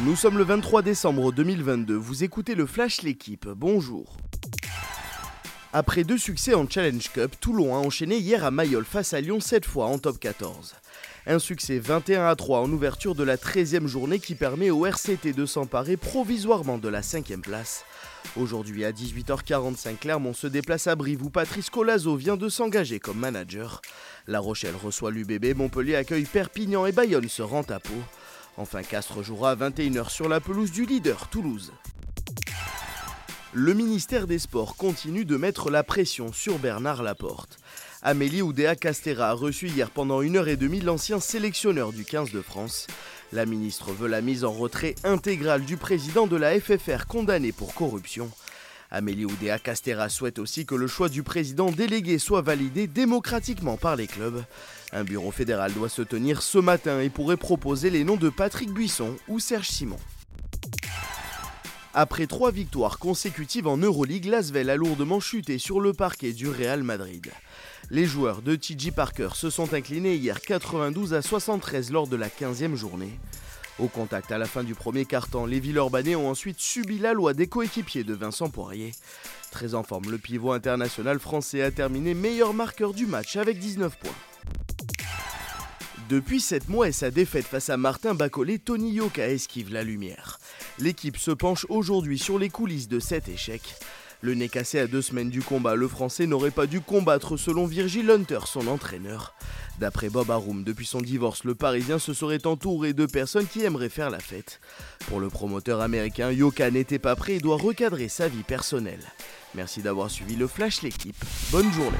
Nous sommes le 23 décembre 2022, vous écoutez le Flash L'équipe, bonjour. Après deux succès en Challenge Cup, Toulon a enchaîné hier à Mayol face à Lyon cette fois en top 14. Un succès 21 à 3 en ouverture de la 13e journée qui permet au RCT de s'emparer provisoirement de la 5e place. Aujourd'hui à 18h45, Clermont se déplace à Brive où Patrice Colazo vient de s'engager comme manager. La Rochelle reçoit l'UBB, Montpellier accueille Perpignan et Bayonne se rend à Pau. Enfin, Castres jouera à 21h sur la pelouse du leader Toulouse. Le ministère des Sports continue de mettre la pression sur Bernard Laporte. Amélie Oudéa Castera a reçu hier pendant une heure et demie l'ancien sélectionneur du 15 de France. La ministre veut la mise en retrait intégrale du président de la FFR condamné pour corruption. Amélie Oudéa Castera souhaite aussi que le choix du président délégué soit validé démocratiquement par les clubs. Un bureau fédéral doit se tenir ce matin et pourrait proposer les noms de Patrick Buisson ou Serge Simon. Après trois victoires consécutives en Euroleague, Lasvel a lourdement chuté sur le parquet du Real Madrid. Les joueurs de TJ Parker se sont inclinés hier 92 à 73 lors de la 15e journée. Au contact à la fin du premier quart-temps, les Villeurbanais ont ensuite subi la loi des coéquipiers de Vincent Poirier. Très en forme, le pivot international français a terminé meilleur marqueur du match avec 19 points. Depuis 7 mois et sa défaite face à Martin Bacolé, Tony Yoka esquive la lumière. L'équipe se penche aujourd'hui sur les coulisses de cet échec. Le nez cassé à deux semaines du combat, le Français n'aurait pas dû combattre selon Virgil Hunter, son entraîneur. D'après Bob Arum, depuis son divorce, le Parisien se serait entouré de personnes qui aimeraient faire la fête. Pour le promoteur américain, Yoka n'était pas prêt et doit recadrer sa vie personnelle. Merci d'avoir suivi le Flash l'équipe. Bonne journée.